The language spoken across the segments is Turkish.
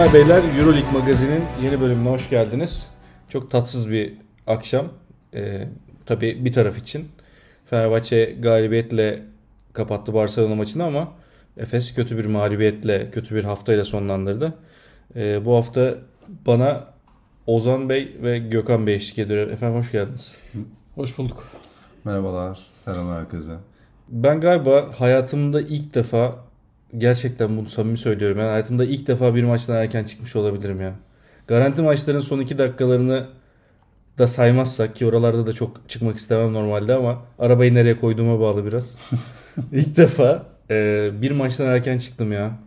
Hanımlar beyler Euroleague Magazin'in yeni bölümüne hoş geldiniz. Çok tatsız bir akşam. Ee, tabii bir taraf için. Fenerbahçe galibiyetle kapattı Barcelona maçını ama Efes kötü bir mağlubiyetle, kötü bir haftayla sonlandırdı. Ee, bu hafta bana Ozan Bey ve Gökhan Bey eşlik ediyor. Efendim hoş geldiniz. Hoş bulduk. Merhabalar, selam herkese. Ben galiba hayatımda ilk defa gerçekten bunu samimi söylüyorum. Yani hayatımda ilk defa bir maçtan erken çıkmış olabilirim ya. Garanti maçların son iki dakikalarını da saymazsak ki oralarda da çok çıkmak istemem normalde ama arabayı nereye koyduğuma bağlı biraz. ilk defa e, bir maçtan erken çıktım ya.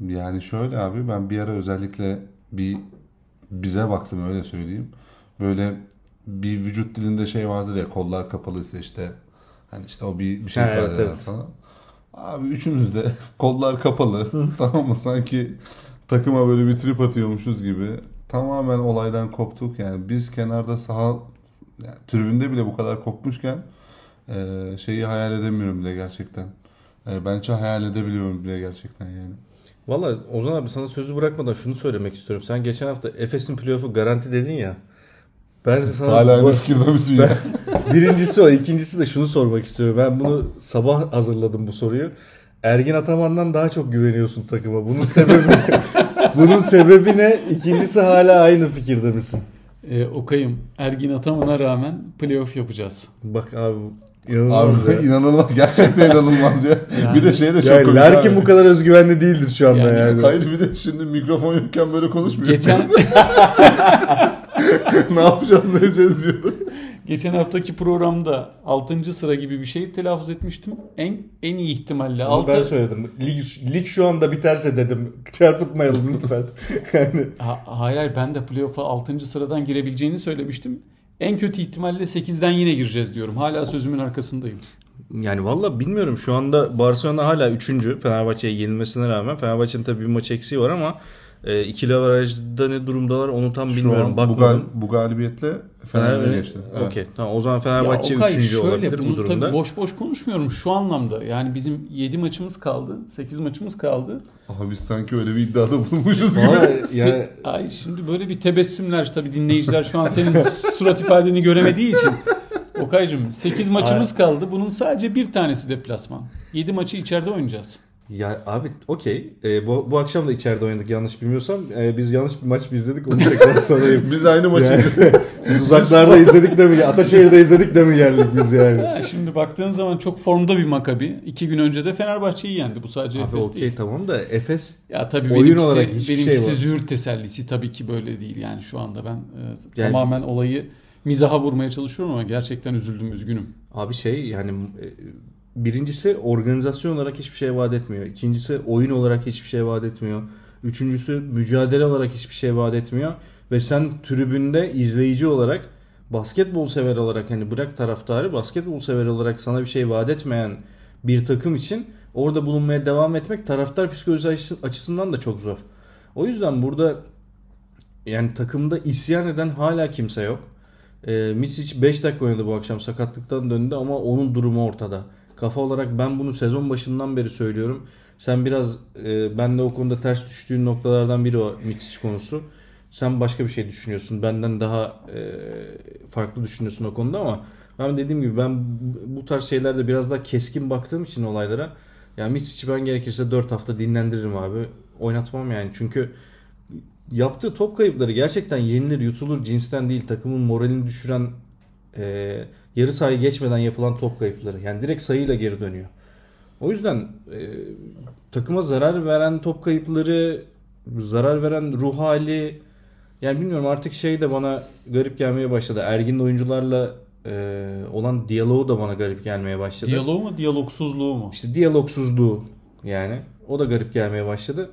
Yani şöyle abi ben bir ara özellikle bir bize baktım öyle söyleyeyim. Böyle bir vücut dilinde şey vardır ya kollar kapalıysa işte hani işte o bir, bir şey Ha, ifade evet, eder evet. falan. Abi üçümüz de kollar kapalı tamam mı sanki takıma böyle bir trip atıyormuşuz gibi tamamen olaydan koptuk yani biz kenarda saha yani tribünde bile bu kadar kopmuşken e, şeyi hayal edemiyorum bile gerçekten. E, ben hiç hayal edebiliyorum bile gerçekten yani. Valla Ozan abi sana sözü bırakmadan şunu söylemek istiyorum. Sen geçen hafta Efes'in playoff'u garanti dedin ya. Ben de sana Hala bu- aynı fikirde misin ya? Birincisi o. ikincisi de şunu sormak istiyorum. Ben bunu sabah hazırladım bu soruyu. Ergin Ataman'dan daha çok güveniyorsun takıma. Bunun sebebi bunun sebebi ne? İkincisi hala aynı fikirde misin? Ee, Okay'ım Ergin Ataman'a rağmen playoff yapacağız. Bak abi inanılmaz Abi ya. inanılmaz. Gerçekten inanılmaz ya. Yani- bir de şey de çok Yani komik Larkin abi. bu kadar özgüvenli değildir şu anda yani. Yani- Hayır bir de şimdi mikrofon yokken böyle konuşmuyor. Geçen ne yapacağız ne edeceğiz diyordu. geçen haftaki programda 6. sıra gibi bir şey telaffuz etmiştim. En en iyi ihtimalle Ama ben 6 söyledim. Lig, lig şu anda biterse dedim. Çarpıtmayalım lütfen. yani ha, hayır hayır ben de playoff'a 6. sıradan girebileceğini söylemiştim. En kötü ihtimalle 8'den yine gireceğiz diyorum. Hala sözümün arkasındayım. Yani valla bilmiyorum şu anda Barcelona hala 3. Fenerbahçe'ye yenilmesine rağmen Fenerbahçe'nin tabii bir maç eksiği var ama e, ikili avarajda ne durumdalar onu tam Şu bilmiyorum. an bu, gal, bu galibiyetle Fener'e Fener geçti. Evet. Okey tamam o zaman Fenerbahçe Ya Okay, 3. şöyle, olabilir bunu bu durumda. Tabii boş boş konuşmuyorum şu anlamda. Yani bizim 7 maçımız kaldı. 8 maçımız kaldı. Aha biz sanki öyle bir iddiada bulunmuşuz gibi. Yani Ay şimdi böyle bir tebessümler tabii dinleyiciler şu an senin surat ifadeni göremediği için. Okaycığım 8 maçımız kaldı. Bunun sadece bir tanesi deplasman. 7 maçı içeride oynayacağız. Ya abi okey E, bu, bu akşam da içeride oynadık yanlış bilmiyorsam. E, biz yanlış bir maç mı izledik onu tekrar sorayım. Biz aynı maçı Yani, biz uzaklarda izledik de mi? Ataşehir'de izledik de mi geldik biz yani? Ya şimdi baktığın zaman çok formda bir Makabi. 2 gün önce de Fenerbahçe'yi yendi. Bu sadece Abi Efes okey değil. tamam da Efes Ya tabii Oyun benimkisi, olarak hiçbir şey benimkisi var. züğürt tesellisi tabii ki böyle değil yani şu anda ben e, Yani- tamamen olayı mizaha vurmaya çalışıyorum ama gerçekten üzüldüm üzgünüm. Abi şey yani e, birincisi organizasyon olarak hiçbir şey vaat etmiyor. İkincisi oyun olarak hiçbir şey vaat etmiyor. Üçüncüsü mücadele olarak hiçbir şey vaat etmiyor. Ve sen tribünde izleyici olarak basketbol sever olarak hani bırak taraftarı basketbol sever olarak sana bir şey vaat etmeyen bir takım için orada bulunmaya devam etmek taraftar psikolojisi açısı- açısından da çok zor. O yüzden burada yani takımda isyan eden hala kimse yok. E, Misic 5 dakika oynadı bu akşam sakatlıktan döndü ama onun durumu ortada. Kafa olarak ben bunu sezon başından beri söylüyorum. Sen biraz e, ben de o konuda ters düştüğün noktalardan biri o Misic konusu. Sen başka bir şey düşünüyorsun. Benden daha e, farklı düşünüyorsun o konuda ama ben dediğim gibi ben bu tarz şeylerde biraz daha keskin baktığım için olaylara yani Misic'i ben gerekirse 4 hafta dinlendiririm abi. Oynatmam yani. Çünkü yaptığı top kayıpları gerçekten yenilir yutulur cinsten değil. Takımın moralini düşüren e, yarı sahayı geçmeden yapılan top kayıpları. Yani direkt sayıyla geri dönüyor. O yüzden e, takıma zarar veren top kayıpları, zarar veren ruh hali yani bilmiyorum artık şey de bana garip gelmeye başladı. Ergin oyuncularla e, olan diyaloğu da bana garip gelmeye başladı. Diyaloğu mu diyalogsuzluğu mu? İşte diyalogsuzluğu yani. O da garip gelmeye başladı.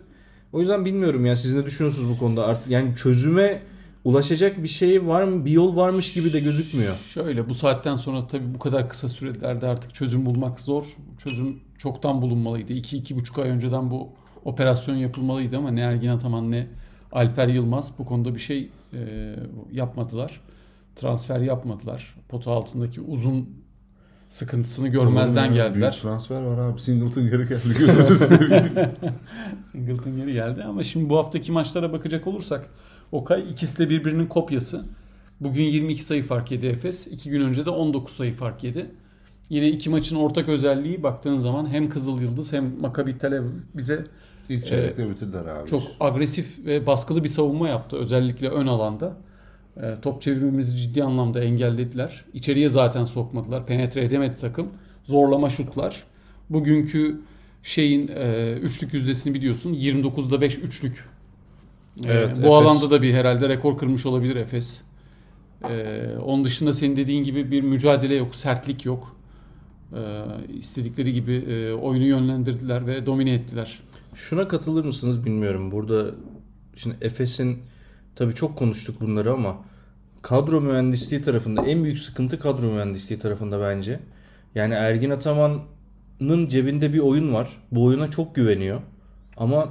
O yüzden bilmiyorum ya siz ne düşünüyorsunuz bu konuda? Artık yani çözüme ulaşacak bir şey var mı? Bir yol varmış gibi de gözükmüyor. Şöyle bu saatten sonra tabii bu kadar kısa sürelerde artık çözüm bulmak zor. Çözüm çoktan bulunmalıydı. 2-2,5 ay önceden bu operasyon yapılmalıydı ama ne Ergin Ataman ne Alper Yılmaz bu konuda bir şey e, yapmadılar. Transfer yapmadılar. Pota altındaki uzun sıkıntısını görmezden Oğlum geldiler. Büyük transfer var abi. Singleton geri geldi. Gözünü seveyim. Singleton geri geldi ama şimdi bu haftaki maçlara bakacak olursak Okay ikisi de birbirinin kopyası. Bugün 22 sayı fark yedi Efes. 2 gün önce de 19 sayı fark yedi. Yine iki maçın ortak özelliği baktığın zaman hem Kızıl Yıldız hem Maccabi Tel Aviv bize İlk çeyrekte bitirdiler abi. çok agresif ve baskılı bir savunma yaptı. Özellikle ön alanda. E, top çevirmemizi ciddi anlamda engellediler. İçeriye zaten sokmadılar. Penetre edemedi takım. Zorlama şutlar. Bugünkü şeyin e, üçlük yüzdesini biliyorsun. 29'da 5 üçlük. E, Evet, bu Efes. alanda da bir herhalde rekor kırmış olabilir Efes. E, onun dışında senin dediğin gibi bir mücadele yok, sertlik yok. E, istedikleri gibi e, oyunu yönlendirdiler ve domine ettiler. Şuna katılır mısınız bilmiyorum. Burada şimdi Efes'in tabii çok konuştuk bunları ama kadro mühendisliği tarafında en büyük sıkıntı kadro mühendisliği tarafında bence. Yani Ergin Ataman'ın cebinde bir oyun var. Bu oyuna çok güveniyor. Ama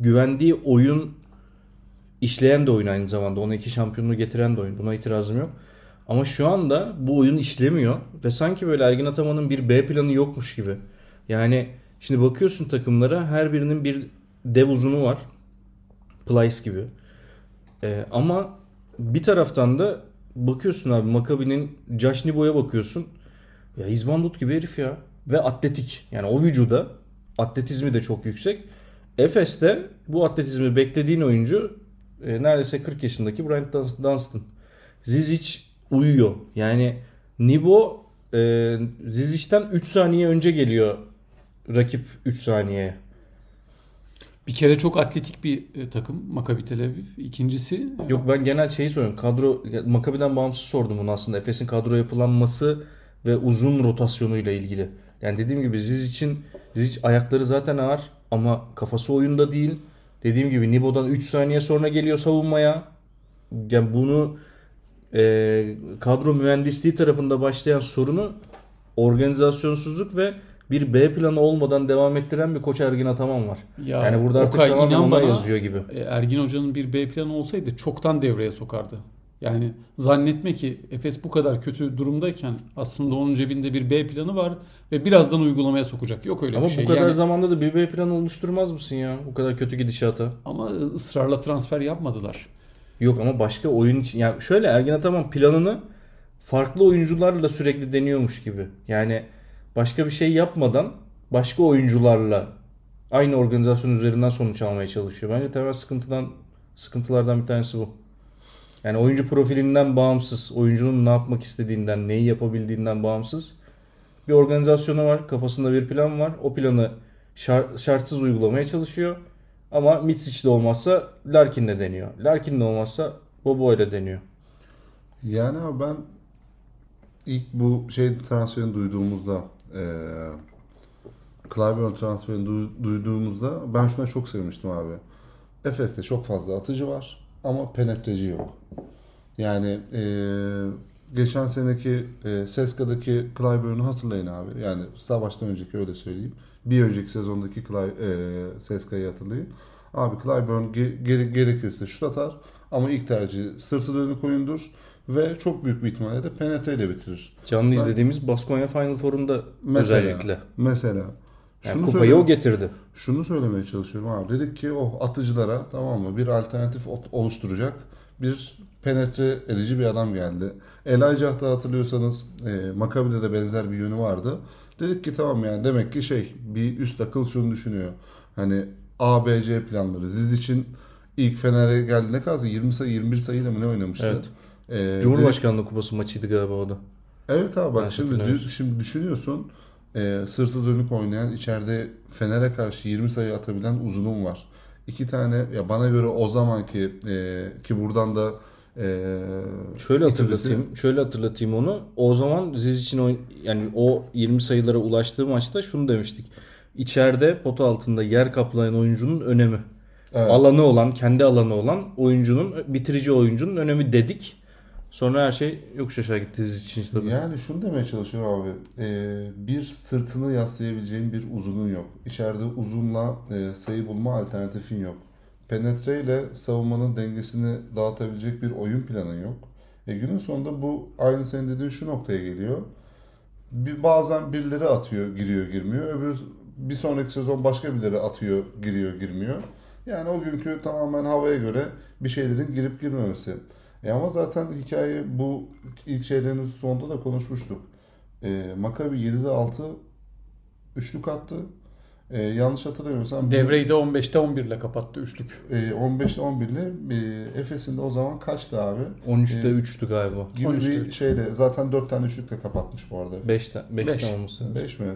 güvendiği oyun işleyen de oyun aynı zamanda. Ona iki şampiyonluğu getiren de oyun. Buna itirazım yok. Ama şu anda bu oyun işlemiyor ve sanki böyle Ergin Ataman'ın bir B planı yokmuş gibi. Yani şimdi bakıyorsun takımlara her birinin bir dev uzunu var. Plyce gibi. Ee, ama bir taraftan da bakıyorsun abi Maccabi'nin Josh Nibo'ya bakıyorsun. Ya İzbandut gibi herif ya. Ve atletik. Yani o vücuda atletizmi de çok yüksek. Efes'te bu atletizmi beklediğin oyuncu e, neredeyse 40 yaşındaki Bryant Duns- Dunstan. Zizic uyuyor. Yani Nibo e, Zizic'ten 3 saniye önce geliyor rakip 3 saniyeye. Bir kere çok atletik bir e, takım Maccabi Tel Aviv. İkincisi Yok ben genel şeyi soruyorum. Kadro Makabi'den bağımsız sordum bunu aslında. Efes'in kadro yapılanması ve uzun rotasyonuyla ilgili. Yani dediğim gibi Ziz için Ziz ayakları zaten ağır ama kafası oyunda değil. Dediğim gibi Nibo'dan 3 saniye sonra geliyor savunmaya. Yani bunu e, kadro mühendisliği tarafında başlayan sorunu organizasyonsuzluk ve bir B planı olmadan devam ettiren bir koç Ergin Ataman var. ya yani burada artık tamamen ona yazıyor gibi. Ergin Hoca'nın bir B planı olsaydı çoktan devreye sokardı. Yani zannetme ki Efes bu kadar kötü durumdayken aslında onun cebinde bir B planı var ve birazdan uygulamaya sokacak. Yok öyle Ama bir şey. bu kadar Yani- zamanda da bir B planı oluşturmaz mısın ya? Bu kadar kötü gidişata. ama ısrarla transfer yapmadılar. Yok ama başka oyun için. Yani şöyle Ergin Ataman planını farklı oyuncularla sürekli deniyormuş gibi. Yani başka bir şey yapmadan başka oyuncularla aynı organizasyon üzerinden sonuç almaya çalışıyor. Bence temel sıkıntıdan sıkıntılardan bir tanesi bu. Yani oyuncu profilinden bağımsız, oyuncunun ne yapmak istediğinden, neyi yapabildiğinden bağımsız bir organizasyonu var, kafasında bir plan var. O planı şar- şartsız uygulamaya çalışıyor. Ama Mitsic'de olmazsa Larkin'de deniyor. Larkin'de olmazsa Bobo'yla deniyor. Yani abi ben ilk bu şey transferini duyduğumuzda eee Clyburn transferini du- duyduğumuzda ben şuna çok sevmiştim abi. Efes'te çok fazla atıcı var ama penetreci yok. Yani eee, geçen seneki eee Seska'daki Clyburn'u hatırlayın abi. Yani savaştan önceki öyle söyleyeyim. Bir önceki sezondaki Cly, eee, Seska'yı hatırlayın. Abi Clyburn ge- gere- gerekirse şut atar ama ilk tercihi sırtı dönük oyundur ve çok büyük bir ihtimalle de penetreyle bitirir. Canlı Ben- izlediğimiz Baskonya Final Four'unda Mesela, özellikle. Mesela. Yani Şunu kupayı o getirdi. Şunu söylemeye çalışıyorum abi. Dedik ki o atıcılara tamam mı bir alternatif oluşturacak bir penetre edici bir adam geldi. Elijah'da hatırlıyorsanız e, Maccabi'de de benzer bir yönü vardı. Dedik ki tamam yani demek ki şey bir üst akıl şunu düşünüyor. Hani A, B, C planları. Ziz için ilk Fener'e geldi ne kadar 20 sayı 21 sayıyla mı ne oynamıştı? Evet. E, dedik- Cumhurbaşkanlığı kupası maçıydı galiba o da. Evet abi bak Ben şimdi, dü- şimdi düşünüyorsun e, sırtı dönük oynayan içeride Fener'e karşı 20 sayı atabilen uzunum var. İki tane ya bana göre o zamanki e, ki buradan da e, Şöyle hatırlatayım. Şöyle hatırlatayım onu. O zaman Ziz için oyun, yani o 20 sayılara ulaştığı maçta şunu demiştik. İçeride pota altında yer kaplayan oyuncunun önemi. Evet. Alanı olan, kendi alanı olan oyuncunun, bitirici oyuncunun önemi dedik. Sonra her şey yokuş aşağı gitti için tabii. Yani şunu demeye çalışıyorum abi. e, bir sırtını yaslayabileceğin bir uzunun yok. İçeride uzunla e, sayı bulma alternatifin yok. Penetre ile savunmanın dengesini dağıtabilecek bir oyun planın yok. E, günün sonunda bu aynı senin dediğin şu noktaya geliyor. bir bazen birileri atıyor, giriyor, girmiyor. Öbür bir sonraki sezon başka birileri atıyor, giriyor, girmiyor. Yani o günkü tamamen havaya göre bir şeylerin girip girmemesi. E ama zaten hikaye bu ilk şeylerin sonunda da konuşmuştuk. E, Maccabi 7'de 6 üçlük attı. E, yanlış hatırlamıyorsam Devreyi de 15'te 11 ile kapattı üçlük. e, 15'te 11 ile e, Efes'in de o zaman kaçtı abi? 13'te Ee, 3'tü galiba. Gibi 13'te bir üç. şeyle zaten 4 tane üçlükle kapatmış bu arada. 5'te Beş. 5'te olması lazım. 5 mi?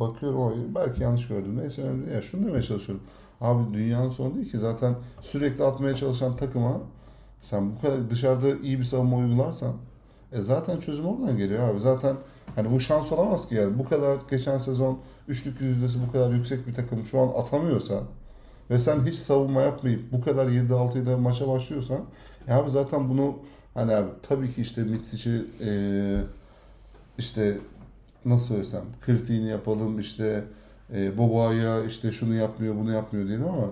Bakıyorum o belki yanlış gördüm. Neyse önemli değil. Ya şunu demeye çalışıyorum. Abi dünyanın sonu değil ki zaten sürekli atmaya çalışan takıma sen bu kadar dışarıda iyi bir savunma uygularsan e zaten çözüm oradan geliyor abi. Zaten hani bu şans olamaz ki yani. Bu kadar geçen sezon üçlük yüzdesi bu kadar yüksek bir takım şu an atamıyorsa ve sen hiç savunma yapmayıp bu kadar 7-6 ile maça başlıyorsan ya abi zaten bunu hani abi tabii ki işte Mitsic'i e, işte nasıl söylesem kritiğini yapalım işte e, Boba'ya işte şunu yapmıyor bunu yapmıyor diyelim ama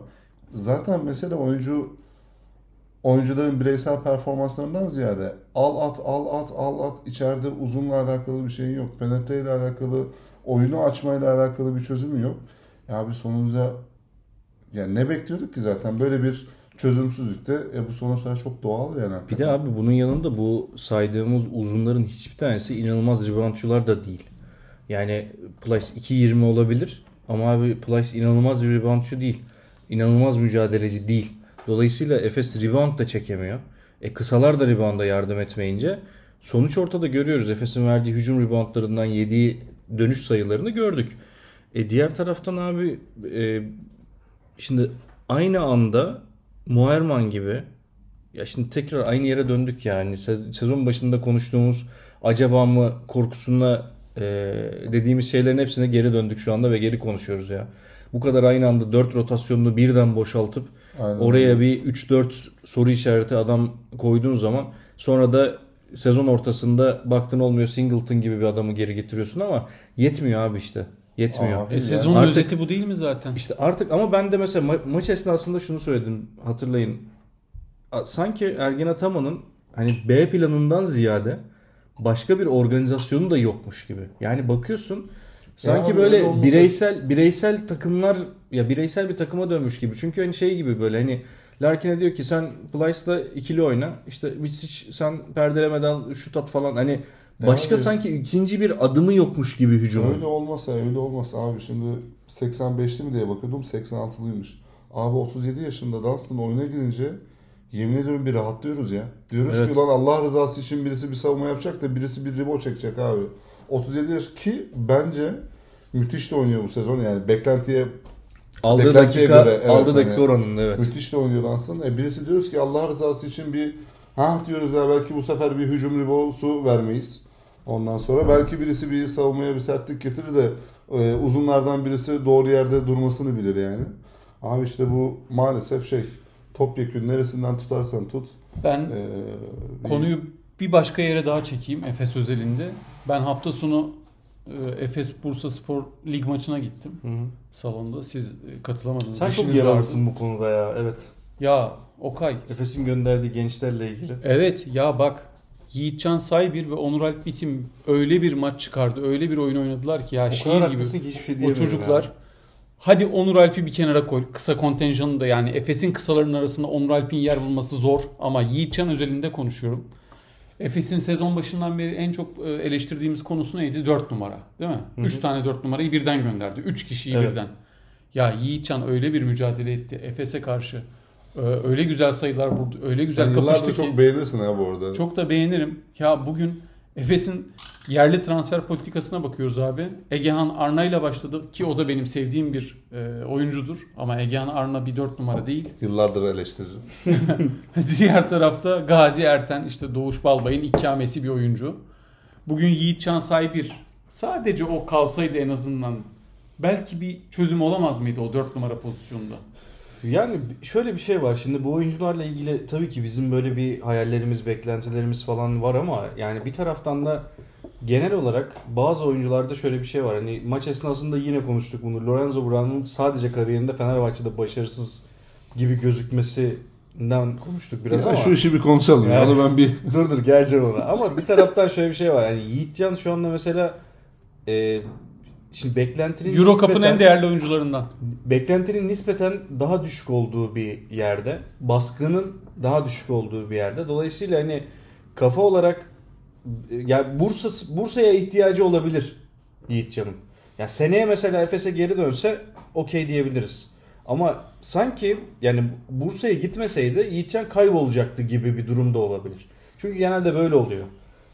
zaten mesele oyuncu oyuncuların bireysel performanslarından ziyade al at al at al at içeride uzunla alakalı bir şey yok. Penetre ile alakalı oyunu açmayla alakalı bir çözümü yok. Ya bir sonunuza yani ne bekliyorduk ki zaten böyle bir çözümsüzlükte e, bu sonuçlar çok doğal yani. Bir de abi bunun yanında bu saydığımız uzunların hiçbir tanesi inanılmaz reboundçular da değil. Yani Plyce 2.20 olabilir ama abi Plyce inanılmaz bir reboundçu değil. İnanılmaz mücadeleci değil. Dolayısıyla Efes rebound da çekemiyor. E kısalar da rebound'a yardım etmeyince sonuç ortada görüyoruz. Efes'in verdiği hücum reboundlarından yediği dönüş sayılarını gördük. E diğer taraftan abi e, şimdi aynı anda Muerman gibi ya şimdi tekrar aynı yere döndük yani. Se- Sezon başında konuştuğumuz acaba mı korkusuna e, dediğimiz şeylerin hepsine geri döndük şu anda ve geri konuşuyoruz ya. Bu kadar aynı anda 4 rotasyonunu birden boşaltıp Aynen oraya bir 3-4 soru işareti adam koyduğun zaman sonra da sezon ortasında baktın olmuyor Singleton gibi bir adamı geri getiriyorsun ama yetmiyor abi işte. Yetmiyor. Abi E, sezonun Artık- özeti bu değil mi zaten? İşte artık ama ben de mesela ma- maç esnasında şunu söyledim hatırlayın. Sanki Ergin Ataman'ın hani B planından ziyade başka bir organizasyonu da yokmuş gibi. Yani bakıyorsun sanki Ya böyle öyle olmasa- bireysel bireysel takımlar ya bireysel bir takıma dönmüş gibi. Çünkü hani şey gibi böyle hani Larkin'e diyor ki sen Plyce'la ikili oyna. İşte Mitsic sen perdelemeden şut at falan. Hani başka abi- sanki ikinci bir adımı yokmuş gibi hücumun. Öyle olmasa öyle olmasa abi şimdi 85'li mi diye bakıyordum 86'lıymış. Abi 37 yaşında Dunstan oyuna girince yemin ediyorum bir rahatlıyoruz ya. Diyoruz Evet. ki lan Allah rızası için birisi bir savunma yapacak da birisi bir rebound çekecek abi. 37 yaş ki bence müthiş de oynuyor bu sezon yani beklentiye Aldığı Beklentiye dakika, göre, evet, aldığı dakika hani- oranında evet. müthiş de oynuyor Dunstan. E birisi diyoruz ki Allah rızası için bir ha diyoruz ya belki bu sefer bir hücum reboundu vermeyiz. Ondan sonra belki birisi bir savunmaya bir sertlik getirir de e, uzunlardan birisi doğru yerde durmasını bilir yani. Abi işte bu maalesef şey topyekün neresinden tutarsan tut. Ben e, konuyu bir başka yere daha çekeyim Efes özelinde. Ben hafta sonu e, Efes Bursa Spor Lig maçına gittim salonda. Siz e, katılamadınız. Sen çok yaralısın bu konuda ya. Evet. Ya Okay. Efes'in gönderdiği gençlerle ilgili. Evet ya bak Yiğitcan Saybir ve Onur Alp Bitim öyle bir maç çıkardı. Öyle bir oyun oynadılar ki ya O şiir kadar gibi. ki hiçbir şey O çocuklar ya. hadi Onur Alp'i bir kenara koy. Kısa kontenjanı da yani Efes'in kısalarının arasında Onur Alp'in yer bulması zor. Ama Yiğitcan özelinde konuşuyorum. Efes'in sezon başından beri en çok e, eleştirdiğimiz konusu neydi? 4 numara. Değil mi? 3 tane 4 numarayı birden gönderdi. 3 kişiyi Evet. birden. Ya Yiğitcan öyle bir mücadele etti Efes'e karşı. Ee, Öyle güzel sayılar buldu. Öyle güzel Sen kapıştı ki. çok beğenirsin ha bu arada. Çok da beğenirim. Ya bugün Efes'in yerli transfer politikasına bakıyoruz abi. Egehan Arna ile başladı ki o da benim sevdiğim bir e, oyuncudur. Ama Egehan Arna bir dört numara değil. Yıllardır eleştiririm. Diğer tarafta Gazi Erten işte Doğuş Balbay'ın ikamesi bir oyuncu. Bugün Yiğitcan Saybir sadece o kalsaydı en azından belki bir çözüm olamaz mıydı o dört numara pozisyonda? Yani şöyle bir şey var. Şimdi bu oyuncularla ilgili tabii ki bizim böyle bir hayallerimiz, beklentilerimiz falan var ama yani bir taraftan da genel olarak bazı oyuncularda şöyle bir şey var. Hani maç esnasında yine konuştuk bunu. Lorenzo Brown'un sadece kariyerinde Fenerbahçe'de başarısız gibi gözükmesinden konuştuk biraz Ya ama. şu işi bir konuşalım ya. Yani- Onu ben bir dur dur geleceğim ona. Ama bir taraftan şöyle bir şey var. Yani Yiğitcan şu anda mesela e, şimdi beklentinin Euro Cup'ın en değerli oyuncularından. beklentinin nispeten daha düşük olduğu bir yerde, baskının daha düşük olduğu bir yerde. Dolayısıyla hani kafa olarak yani Bursa Bursa'ya ihtiyacı olabilir Yiğitcan'ın. Ya seneye mesela Efes'e geri dönse okey diyebiliriz. Ama sanki yani Bursa'ya gitmeseydi Yiğitcan kaybolacaktı gibi bir durum da olabilir. Çünkü genelde böyle oluyor.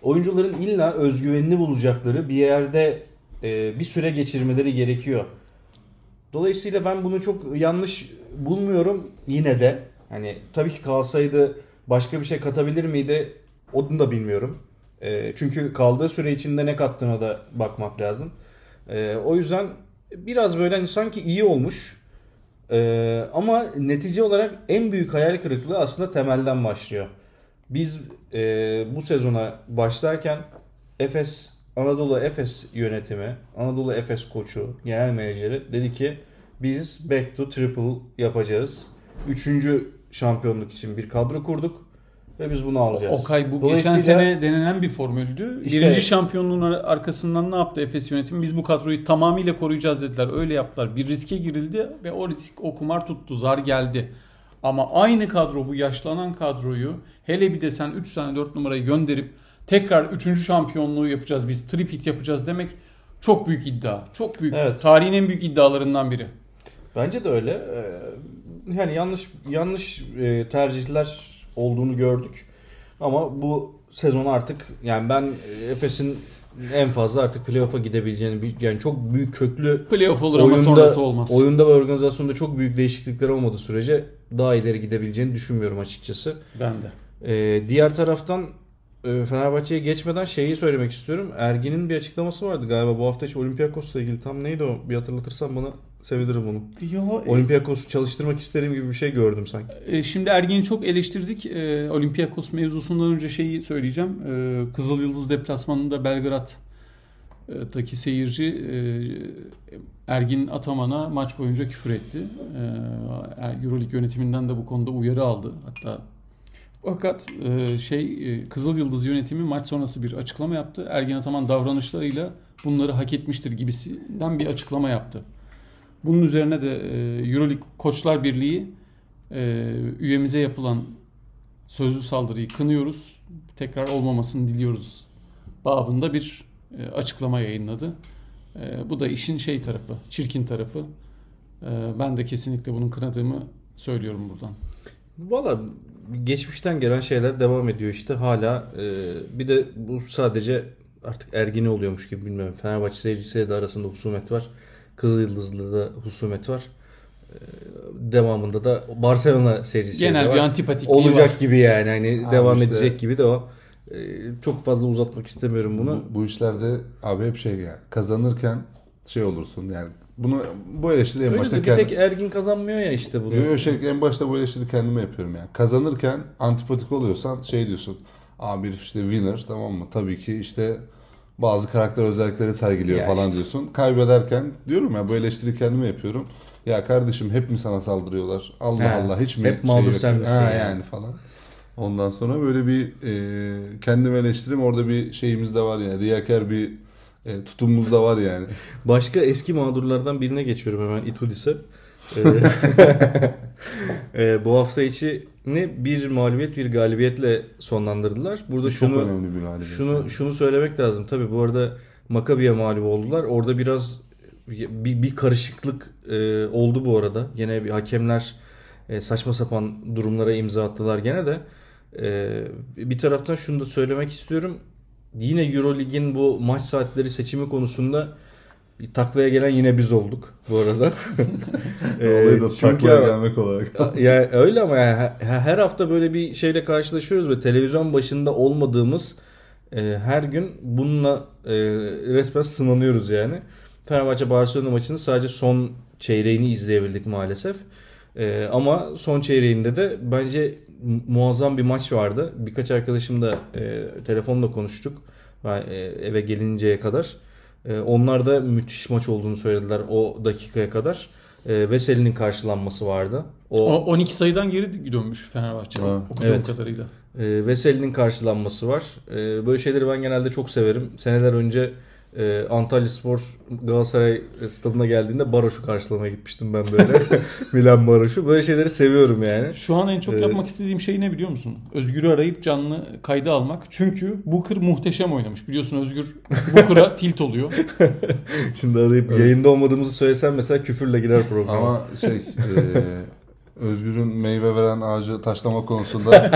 Oyuncuların illa özgüvenini bulacakları bir yerde e, bir süre geçirmeleri gerekiyor. Dolayısıyla ben bunu çok yanlış bulmuyorum yine de. Hani tabii ki kalsaydı başka bir şey katabilir miydi? Onu da bilmiyorum. E, çünkü kaldığı süre içinde ne kattığına da bakmak lazım. E, o yüzden biraz böyle hani sanki iyi olmuş. E, ama netice olarak en büyük hayal kırıklığı aslında temelden başlıyor. Biz e, bu sezona başlarken Efes Anadolu Efes yönetimi, Anadolu Efes koçu, genel menajeri dedi ki biz back to triple yapacağız. Üçüncü şampiyonluk için bir kadro kurduk ve biz bunu alacağız. Okay bu geçen sene denenen bir formüldü. İşte- Birinci şampiyonluğun ar- arkasından ne yaptı Efes yönetimi? Biz bu kadroyu tamamıyla koruyacağız dediler. Öyle yaptılar. Bir riske girildi ve o risk o kumar tuttu. Zar geldi. Ama aynı kadro bu yaşlanan kadroyu hele bir de sen 3 tane 4 numarayı gönderip tekrar 3. şampiyonluğu yapacağız biz tripit yapacağız demek çok büyük iddia. Çok büyük. Evet. Tarihin en büyük iddialarından biri. Bence de öyle. Ee, Yani yanlış yanlış e, tercihler olduğunu gördük. Ama bu sezon artık yani ben Efes'in en fazla artık playoff'a gidebileceğini yani çok büyük köklü Playoff olur ama sonrası olmaz. oyunda ve organizasyonda çok büyük değişiklikler olmadığı sürece daha ileri gidebileceğini düşünmüyorum açıkçası. Ben de. Ee, diğer taraftan Fenerbahçe'ye geçmeden şeyi söylemek istiyorum. Ergin'in bir açıklaması vardı galiba bu hafta içi Olympiakos'la ilgili. Tam neydi o? Bir hatırlatırsan bana sevinirim bunu. Ya, Olympiakos'u çalıştırmak isterim gibi bir şey gördüm sanki. E, Şimdi Ergin'i çok eleştirdik. E, Olympiakos mevzusundan önce şeyi söyleyeceğim. E, Kızıl Yıldız deplasmanında Belgrad'daki seyirci e, Ergin Ataman'a maç boyunca küfür etti. E, Euroleague yönetiminden de bu konuda uyarı aldı. Hatta fakat e, şey e, Kızıl Yıldız yönetimi maç sonrası bir açıklama yaptı. Ergin Ataman davranışlarıyla bunları hak etmiştir gibisinden bir açıklama yaptı. Bunun üzerine de e, Euroleague Koçlar Birliği e, üyemize yapılan sözlü saldırıyı kınıyoruz. Tekrar olmamasını diliyoruz. Babında bir e, açıklama yayınladı. E, bu da işin şey tarafı, çirkin tarafı. E, ben de kesinlikle bunun kınadığımı söylüyorum buradan. Valla geçmişten gelen şeyler devam ediyor işte hala. Ee, bir de bu sadece artık Ergin'i oluyormuş gibi bilmiyorum. Fenerbahçe seyircisiyle de arasında husumet var. Kızıl Yıldız'la da husumet var. Ee, devamında da Barcelona seyircisiyle de Genel var. bir antipatikliği olacak var. gibi yani hani Abi devam işte- edecek gibi de o. Ee, çok fazla uzatmak istemiyorum bunu. Bu, bu işlerde abi hep şey yani kazanırken şey olursun yani bunu bu eleştiri en Öyle başta de bir kendim. tek Ergin kazanmıyor ya işte bunu. Yo, yo, şey, en başta bu eleştiri kendime yapıyorum yani. Kazanırken antipatik oluyorsan şey diyorsun. Abi herif işte winner tamam mı? Tabii ki işte bazı karakter özellikleri sergiliyor Ya falan işte. diyorsun. Kaybederken diyorum ya bu eleştiri kendime yapıyorum. Ya kardeşim hep mi sana saldırıyorlar? Allah He. Allah hiç mi Hep mağdur şey sen yapıyor? misin Ha, yani? yani falan. Ondan sonra böyle bir e, kendime eleştirim orada bir şeyimiz de var yani. Riyakar bir e, tutumumuz da var yani. Başka eski mağdurlardan birine geçiyorum hemen Itudis'e. Ee, ee, bu hafta içi ne bir mağlubiyet bir galibiyetle sonlandırdılar. Burada Çok şunu önemli bir galibiyet. şunu şunu söylemek lazım. Tabii bu arada Makabi'ye mağlup oldular. Orada biraz bir, bir karışıklık e, oldu bu arada. Yine bir hakemler e, saçma sapan durumlara imza attılar gene de. E, bir taraftan şunu da söylemek istiyorum. Yine Eurolig'in bu maç saatleri seçimi konusunda bir taklaya gelen yine biz olduk bu arada. E, Olayı da çünkü taklaya gelmek olarak. ya öyle ama he- her hafta böyle bir şeyle karşılaşıyoruz ve televizyon başında olmadığımız e, her gün bununla e, resmen sınanıyoruz yani. Fenerbahçe Barcelona maçını sadece son çeyreğini izleyebildik maalesef. E, ama son çeyreğinde de bence muazzam bir maç vardı. Birkaç arkadaşımla e, telefonla konuştuk. Ben, e, eve gelinceye kadar. E, onlar da müthiş maç olduğunu söylediler o dakikaya kadar. E, Veseli'nin karşılanması vardı. O O 12 sayıdan geri dönmüş Fenerbahçe. Ha. Okuduğum Evet. kadarıyla. e, Veseli'nin karşılanması var. E, böyle şeyleri ben genelde çok severim. Seneler önce e, Antalya Spor Galatasaray stadına geldiğinde Baroş'u karşılamaya gitmiştim ben böyle. Milan Baroş'u. Böyle şeyleri seviyorum yani. Şu an en çok Evet. yapmak istediğim şey ne biliyor musun? Özgür'ü arayıp canlı kayda almak. Çünkü Booker muhteşem oynamış. Biliyorsun Özgür Booker'a tilt oluyor. Şimdi arayıp yayında olmadığımızı söylesem mesela küfürle girer programa. Ama şey e, Özgür'ün meyve veren ağacı taşlama konusunda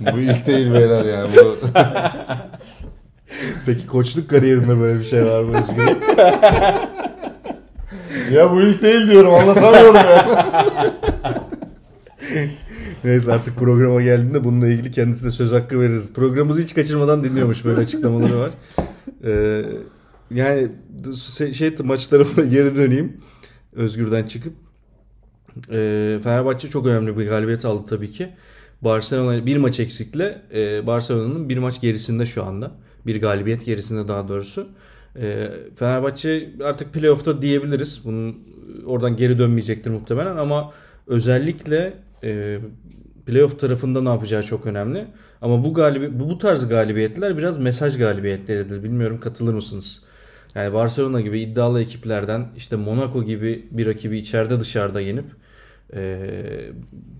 bu ilk değil beyler yani. Bu, Peki koçluk kariyerinde böyle bir şey var mı Özgür? ya bu ilk değil diyorum anlatamıyorum ya. Neyse artık programa geldiğinde bununla ilgili kendisine söz hakkı veririz. Programımızı hiç kaçırmadan dinliyormuş böyle açıklamaları var. Ee, yani şey maç tarafına geri döneyim. Özgür'den çıkıp. Ee, Fenerbahçe çok önemli bir galibiyet aldı tabii ki. Barcelona bir maç eksikle e, Barcelona'nın bir maç gerisinde şu anda. Bir galibiyet gerisinde daha doğrusu. E, Fenerbahçe artık playoff'ta diyebiliriz. Bunun oradan geri dönmeyecektir muhtemelen ama özellikle e, playoff tarafında ne yapacağı çok önemli. Ama bu galibi bu, bu tarz galibiyetler biraz mesaj galibiyetleridir. Bilmiyorum katılır mısınız? Yani Barcelona gibi iddialı ekiplerden işte Monaco gibi bir rakibi içeride dışarıda yenip e,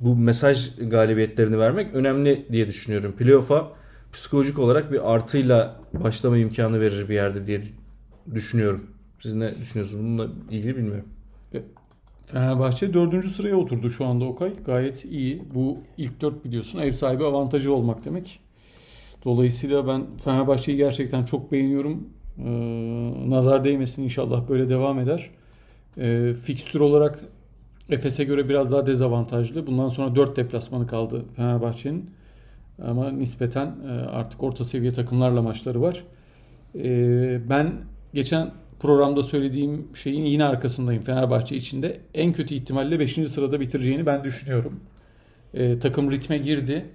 bu mesaj galibiyetlerini vermek önemli diye düşünüyorum. Playoff'a psikolojik olarak bir artıyla başlama imkanı verir bir yerde diye düşünüyorum. Siz ne düşünüyorsunuz? Bununla ilgili bilmiyorum. Fenerbahçe dördüncü sıraya oturdu şu anda Okay. Gayet iyi. Bu ilk dört biliyorsun ev sahibi avantajı olmak demek. Dolayısıyla ben Fenerbahçe'yi gerçekten çok beğeniyorum. Ee, nazar değmesin inşallah böyle devam eder. Ee, fikstür olarak Efes'e göre biraz daha dezavantajlı. Bundan sonra 4 deplasmanı kaldı Fenerbahçe'nin. Ama nispeten e, artık orta seviye takımlarla maçları var. Ee, ben geçen programda söylediğim şeyin yine arkasındayım Fenerbahçe içinde. En kötü ihtimalle 5. sırada bitireceğini ben düşünüyorum. Ee, takım ritme girdi.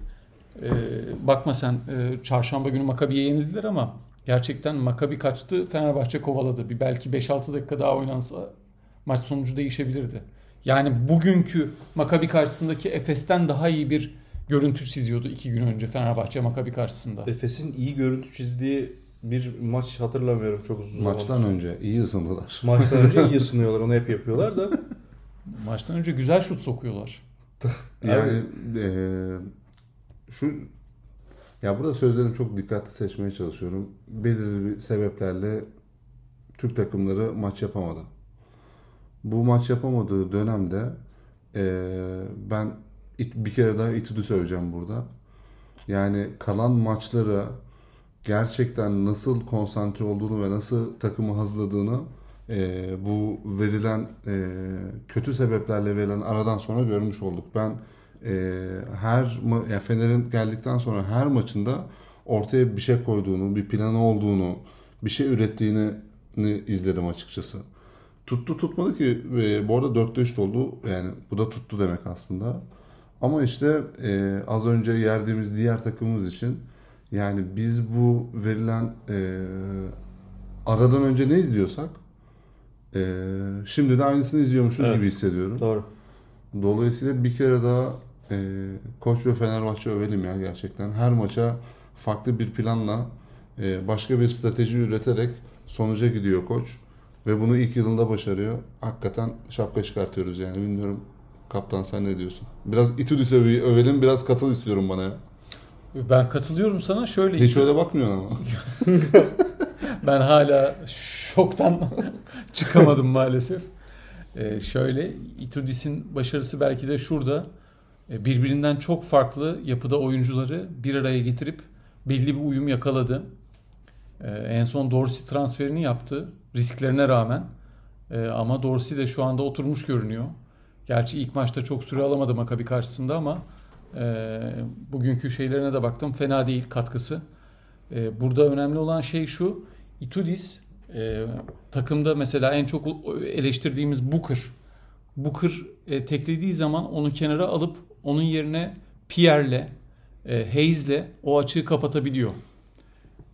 Bakma sen e, çarşamba günü Makabi'ye yenildiler ama gerçekten Makabi kaçtı Fenerbahçe kovaladı. Bir belki 5-6 dakika daha oynansa maç sonucu değişebilirdi. Yani bugünkü Makabi karşısındaki Efes'ten daha iyi bir görüntü çiziyordu iki gün önce Fenerbahçe Makabi karşısında. Efes'in iyi görüntü çizdiği bir maç hatırlamıyorum çok uzun Maçtan zamandır. önce iyi ısındılar. Maçtan önce iyi ısınıyorlar. Onu hep yapıyorlar da. Maçtan önce güzel şut sokuyorlar. Yani eee, şu ya burada sözlerimi çok dikkatli seçmeye çalışıyorum. Belirli bir sebeplerle Türk takımları maç yapamadı. Bu maç yapamadığı dönemde eee, ben bir kere daha İTÜ'dü söyleyeceğim burada. Yani kalan maçlara gerçekten nasıl konsantre olduğunu ve nasıl takımı hazırladığını eee, bu verilen eee, kötü sebeplerle verilen aradan sonra görmüş olduk. Ben eee, her ya Fener'in geldikten sonra her maçında ortaya bir şey koyduğunu, bir planı olduğunu, bir şey ürettiğini ni izledim açıkçası. Tuttu tutmadı ki e, bu arada 4'te 3 oldu. Yani bu da tuttu demek aslında. Ama işte e, az önce yerdiğimiz diğer takımımız için yani biz bu verilen e, aradan önce ne izliyorsak e, şimdi de aynısını izliyormuşuz Evet. gibi hissediyorum. Doğru. Dolayısıyla bir kere daha e, Koç ve Fenerbahçe övelim ya gerçekten. Her maça farklı bir planla e, başka bir strateji üreterek sonuca gidiyor Koç. Ve bunu ilk yılında başarıyor. Hakikaten şapka çıkartıyoruz yani. Bilmiyorum kaptan sen ne diyorsun? Biraz İtudis öve- övelim biraz katıl istiyorum bana ya. Ben katılıyorum sana şöyle. Hiç öyle bakmıyorsun ama. Ben hala şoktan çıkamadım maalesef. Ee, şöyle Itudis'in başarısı belki de şurada Ee, birbirinden çok farklı yapıda oyuncuları bir araya getirip belli bir uyum yakaladı. Ee, en son Dorsey transferini yaptı risklerine rağmen. Ee, ama Dorsey de şu anda oturmuş görünüyor. Gerçi ilk maçta çok süre alamadı Maccabi karşısında ama e, bugünkü şeylerine de baktım fena değil katkısı. E, burada önemli olan şey şu. Itudis e, takımda mesela en çok eleştirdiğimiz Booker. Booker e, teklediği zaman onu kenara alıp onun yerine Pierre'le, e, Hayes'le o açığı kapatabiliyor.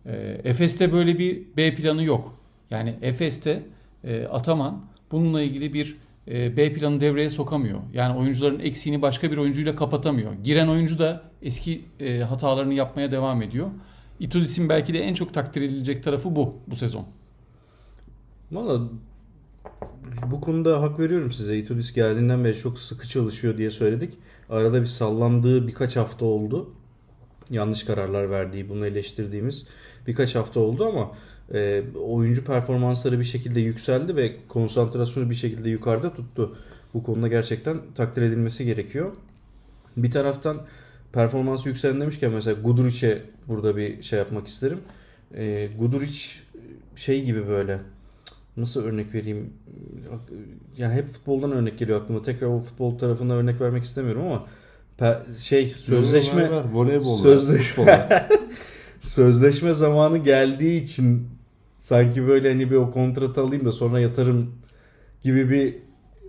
E, Efes'te böyle bir B planı yok. Yani Efes'te e, Ataman bununla ilgili bir B planı devreye sokamıyor. Yani oyuncuların eksiğini başka bir oyuncuyla kapatamıyor. Giren oyuncu da eski e, hatalarını yapmaya devam ediyor. Itudis'in belki de en çok takdir edilecek tarafı bu bu sezon. Valla bu konuda hak veriyorum size. Itudis geldiğinden beri çok sıkı çalışıyor diye söyledik. Arada bir sallandığı birkaç hafta oldu. Yanlış kararlar verdiği, bunu eleştirdiğimiz birkaç hafta oldu ama e, oyuncu performansları bir şekilde yükseldi ve konsantrasyonu bir şekilde yukarıda tuttu. Bu konuda gerçekten takdir edilmesi gerekiyor. Bir taraftan performansı yükselen demişken mesela Guduric'e burada bir şey yapmak isterim. E, Guduric şey gibi böyle nasıl örnek vereyim? Yani hep futboldan örnek geliyor aklıma. Tekrar o futbol tarafına örnek vermek istemiyorum ama şey sözleşme Ver, ver, voleybol. Sözleşme- sözleşme zamanı geldiği için sanki böyle hani bir o kontratı alayım da sonra yatarım gibi bir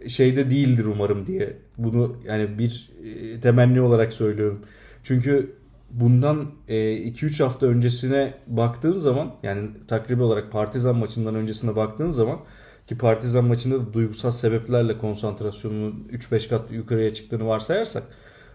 şeyde değildir umarım diye. Bunu yani bir e, temenni olarak söylüyorum. Çünkü bundan 2-3 hafta öncesine baktığın zaman yani takribi olarak Partizan maçından öncesine baktığın zaman ki Partizan maçında da duygusal sebeplerle konsantrasyonunun 3-5 kat yukarıya çıktığını varsayarsak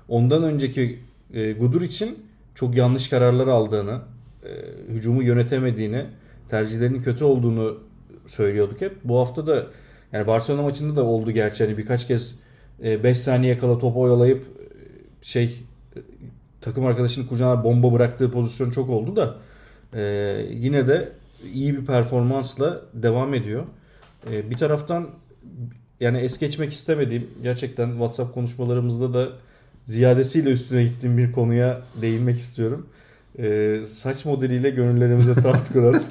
ondan önceki e, Gudur için çok yanlış kararlar aldığını, e, hücumu yönetemediğini, tercihlerinin kötü olduğunu söylüyorduk hep. Bu hafta da yani Barcelona maçında da oldu gerçi hani birkaç kez 5 saniye kala top oyalayıp e, şey e, takım arkadaşının kucağına bomba bıraktığı pozisyon çok oldu da e, yine de iyi bir performansla devam ediyor. E, bir taraftan yani es geçmek istemediğim gerçekten WhatsApp konuşmalarımızda da ziyadesiyle üstüne gittiğim bir konuya değinmek istiyorum. E, saç modeliyle gönüllerimize taht kuran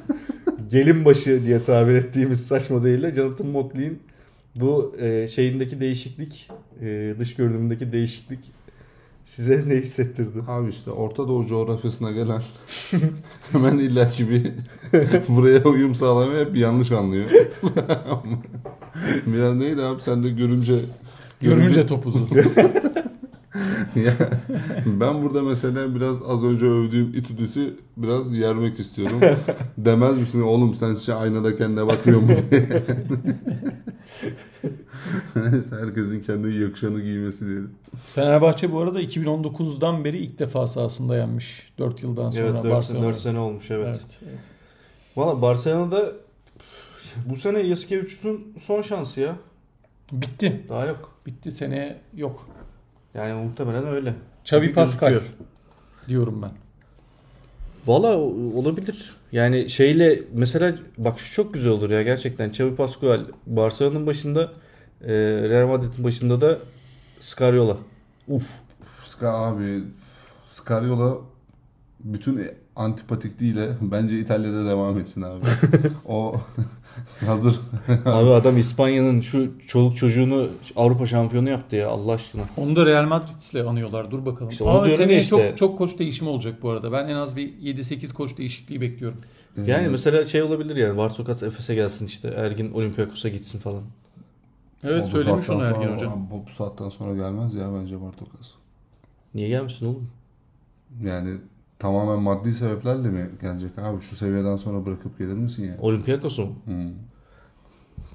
gelin başı diye tabir ettiğimiz saç modeliyle Jonathan Motley'in bu e, şeyindeki değişiklik, e, dış görünümündeki değişiklik size ne hissettirdi? Abi işte Orta Doğu coğrafyasına gelen hemen illaki bir buraya uyum sağlamaya hep yanlış anlıyor. Biraz neydi abi sen de görünce Görünce topuzu. Ben burada mesela biraz az önce övdüğüm Itudis'i biraz yermek istiyorum. Demez misin oğlum sen hiç aynada kendine bakıyor mu diye. Herkesin kendi yakışanı giymesi diyelim. Fenerbahçe bu arada 2019'dan beri ilk defa sahasında yenmiş. 4 yıldan sonra Evet 4, Barcelona. sene olmuş evet. Evet, evet. Valla Barcelona'da bu sene Yasikevicius'un son şansı ya. Bitti. Daha yok. Bitti. Seneye yok. Yani muhtemelen öyle. Xavi Pascal gözüküyor. diyorum ben. Valla olabilir. Yani şeyle mesela bak şu çok güzel olur ya gerçekten. Xavi Pascual Barcelona'nın başında e, Real Madrid'in başında da Scariola. Uf. Ska abi Scariola bütün antipatikliğiyle bence İtalya'da devam etsin abi. o hazır Abi adam İspanya'nın şu çoluk çocuğunu Avrupa şampiyonu yaptı ya Allah aşkına. Onu da Real Madrid'le anıyorlar. Dur bakalım. İşte ya seneye işte. çok çok koç değişimi olacak bu arada. Ben en az bir 7-8 koç değişikliği bekliyorum. Yani Ee, mesela şey olabilir yani Varsokat Efes'e gelsin işte Ergin Olympiakos'a gitsin falan. Evet o bu söylemiş onu Ergin sonra- hocam. Bu, bu saatten sonra gelmez ya bence Bartokas. Niye gelmişsin oğlum? Yani tamamen maddi sebeplerle mi gelecek abi? Şu seviyeden sonra bırakıp gelir misin ya? Olympiakos'u mu? Hmm.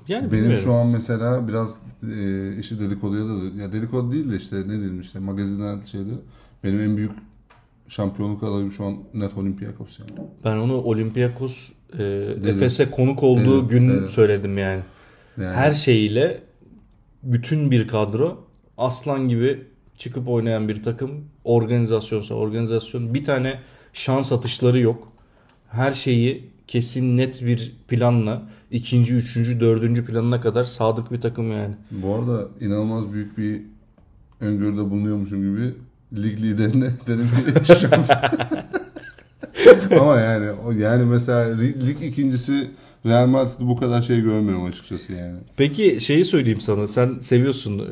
Yani Benim bilmiyorum. şu an mesela biraz e, işi dedikoduya da ya dedikodu değil de işte ne diyeyim işte magazinden şeyde benim en büyük şampiyonluk adayım şu an net Olympiakos yani. Ben onu Olympiakos e, Efes'e konuk olduğu Dedim, gün dedim. söyledim yani. yani Her şeyiyle bütün bir kadro aslan gibi çıkıp oynayan bir takım organizasyonsa organizasyon bir tane şans atışları yok. Her şeyi kesin net bir planla ikinci, üçüncü, dördüncü planına kadar sadık bir takım yani. bu arada inanılmaz büyük bir öngörüde bulunuyormuşum gibi lig liderine dedim ki ama yani yani mesela lig, ikincisi Real Madrid'de bu kadar şey görmüyorum açıkçası yani. Peki şeyi söyleyeyim sana. Sen seviyorsun e,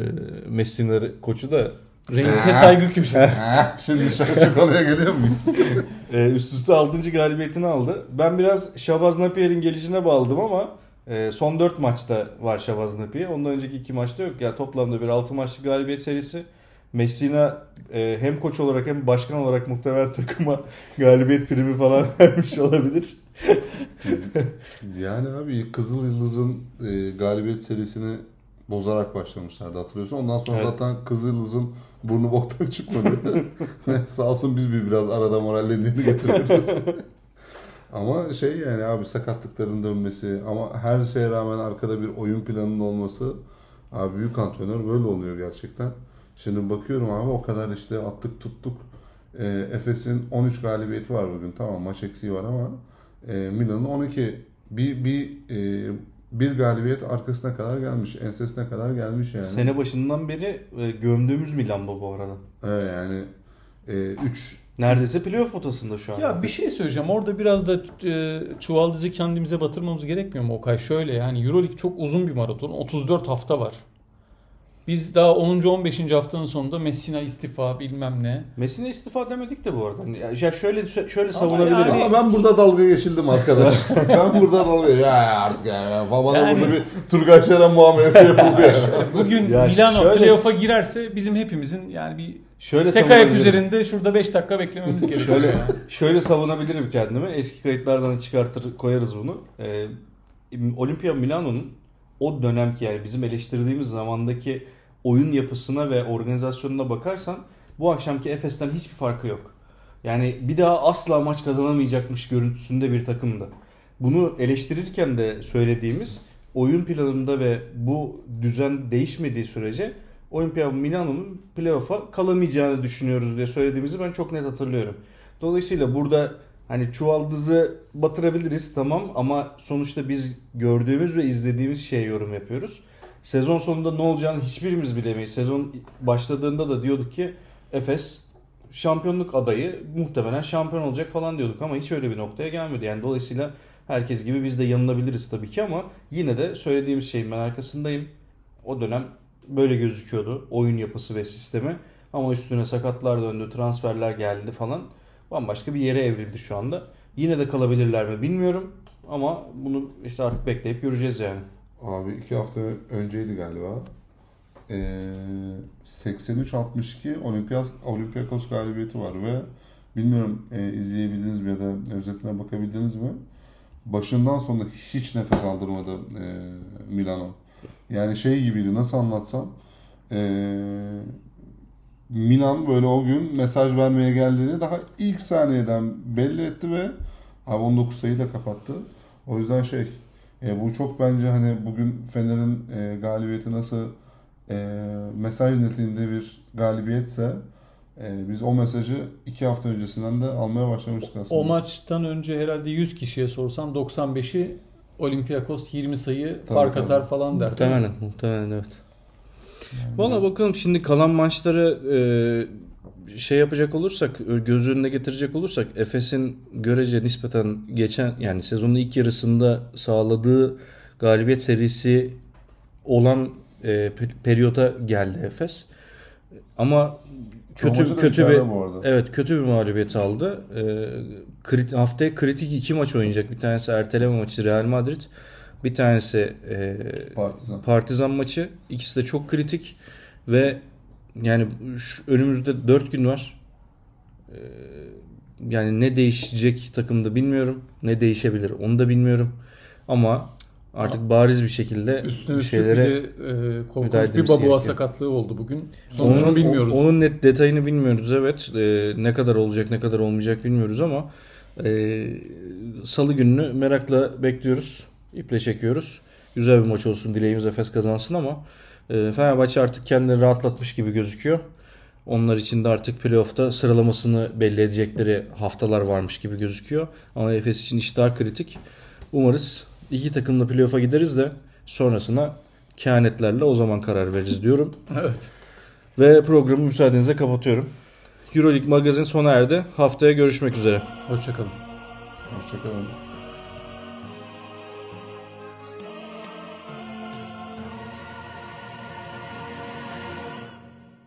Messi'nin koçu da Reis'e saygı köşesi. Şimdi şaşık konuya geliyor muyuz? e, üst üste 6. galibiyetini aldı. Ben biraz Şabaz Napier'in gelişine bağladım ama e, son 4 maçta var Şabaz Napier. Ondan önceki 2 maçta yok. Yani toplamda bir 6 maçlık galibiyet serisi. Messina e, hem koç olarak hem başkan olarak muhtemelen takıma galibiyet primi falan vermiş olabilir. Yani abi Kızıl Yıldız'ın e, galibiyet serisini bozarak başlamışlardı hatırlıyorsun. Ondan sonra Evet. zaten Kızıldız'ın burnu boktan çıkmadı. Sağ olsun biz bir biraz arada morallerini getiriyoruz. ama şey yani abi sakatlıkların dönmesi ama her şeye rağmen arkada bir oyun planının olması abi büyük antrenör böyle oluyor gerçekten. Şimdi bakıyorum abi o kadar işte attık tuttuk. E, Efes'in 13 galibiyeti var bugün. Tamam maç eksiği var ama e, Milan'ın 12 bir bir e, bir galibiyet arkasına kadar gelmiş. Ensesine kadar gelmiş yani. Sene başından beri e, gömdüğümüz Milan bu bu arada. Evet yani 3 Neredeyse playoff potasında şu an. Ya bir şey söyleyeceğim. Orada biraz da e, çuvaldızı kendimize batırmamız gerekmiyor mu Okay? Şöyle yani Euroleague çok uzun bir maraton. 34 hafta var. Biz daha 10. 15. haftanın sonunda Messina istifa bilmem ne. Messina istifa demedik de bu arada. Hani Ya şöyle şöyle savunabilirim. yani- Ama ben burada dalga geçildim arkadaş. ben burada dalga ya artık ya, falan bana Yani- burada bir Turgay Şeren muamelesi yapıldı ya. Bugün Ya Milano şöyle- playoff'a girerse bizim hepimizin yani bir Şöyle tek ayak üzerinde şurada 5 dakika beklememiz gerekiyor. Şöyle şöyle savunabilirim kendimi. Eski kayıtlardan çıkartır koyarız bunu. Ee, Olimpia Milano'nun o dönemki yani bizim eleştirdiğimiz zamandaki oyun yapısına ve organizasyonuna bakarsan bu akşamki Efes'ten hiçbir farkı yok. Yani bir daha asla maç kazanamayacakmış görüntüsünde bir takımdı. Bunu eleştirirken de söylediğimiz oyun planında ve bu düzen değişmediği sürece Olimpia Milano'nun playoff'a kalamayacağını düşünüyoruz diye söylediğimizi ben çok net hatırlıyorum. Dolayısıyla burada hani çuvaldızı batırabiliriz tamam ama sonuçta biz gördüğümüz ve izlediğimiz şeye yorum yapıyoruz. Sezon sonunda ne olacağını hiçbirimiz bilemeyiz. Sezon başladığında da diyorduk ki Efes şampiyonluk adayı muhtemelen şampiyon olacak falan diyorduk ama hiç öyle bir noktaya gelmedi. Yani dolayısıyla herkes gibi biz de yanılabiliriz tabii ki ama yine de söylediğimiz şeyin ben arkasındayım. O dönem böyle gözüküyordu oyun yapısı ve sistemi ama üstüne sakatlar döndü, transferler geldi falan. Bambaşka bir yere evrildi şu anda. Yine de kalabilirler mi bilmiyorum ama bunu işte artık bekleyip göreceğiz yani. Abi iki hafta önceydi galiba. Ee, 83-62 Olimpiyat, Olympiakos galibiyeti var ve bilmiyorum e, izleyebildiniz mi ya da özetine bakabildiniz mi? Başından sonuna hiç nefes aldırmadı e, Milano. Yani şey gibiydi nasıl anlatsam e, Milan böyle o gün mesaj vermeye geldiğini daha ilk saniyeden belli etti ve abi 19 sayıyla kapattı. O yüzden şey e, bu çok bence hani bugün Fener'in e, galibiyeti nasıl e, mesaj niteliğinde bir galibiyetse e, biz o mesajı iki hafta öncesinden de almaya başlamıştık aslında. O maçtan önce herhalde 100 kişiye sorsan 95'i Olympiakos 20 sayı Tabii, fark tabii. atar falan der. Muhtemelen, muhtemelen evet. Yani Valla biraz- bakalım şimdi kalan maçları e, şey yapacak olursak, göz önüne getirecek olursak Efes'in görece nispeten geçen yani sezonun ilk yarısında sağladığı galibiyet serisi olan e, pe- periyota geldi Efes. Ama kötü kötü bir evet kötü bir mağlubiyet aldı. E, krit, haftaya kritik iki maç oynayacak. Bir tanesi erteleme maçı Real Madrid. Bir tanesi e, Partizan. Partizan maçı. İkisi de çok kritik ve yani şu önümüzde 4 gün var. Ee, yani ne değişecek takımda bilmiyorum. Ne değişebilir onu da bilmiyorum. Ama artık bariz bir şekilde Üstüne bir şeylere bir de e, korkunç bir Babua sakatlığı oldu bugün. Sonucunu onun, bilmiyoruz. Onun net detayını bilmiyoruz evet. Ee, ne kadar olacak ne kadar olmayacak bilmiyoruz ama e, salı gününü merakla bekliyoruz. İple çekiyoruz. Güzel bir maç olsun dileğimiz Efes kazansın ama e, Fenerbahçe artık kendini rahatlatmış gibi gözüküyor. Onlar için de artık playoff'ta sıralamasını belli edecekleri haftalar varmış gibi gözüküyor. Ama Efes için iş daha kritik. Umarız iki takımla playoff'a gideriz de sonrasına kehanetlerle o zaman karar veririz diyorum. Evet. Ve programı müsaadenizle kapatıyorum. Euroleague magazin sona erdi. Haftaya görüşmek üzere. Hoşçakalın. Hoşçakalın.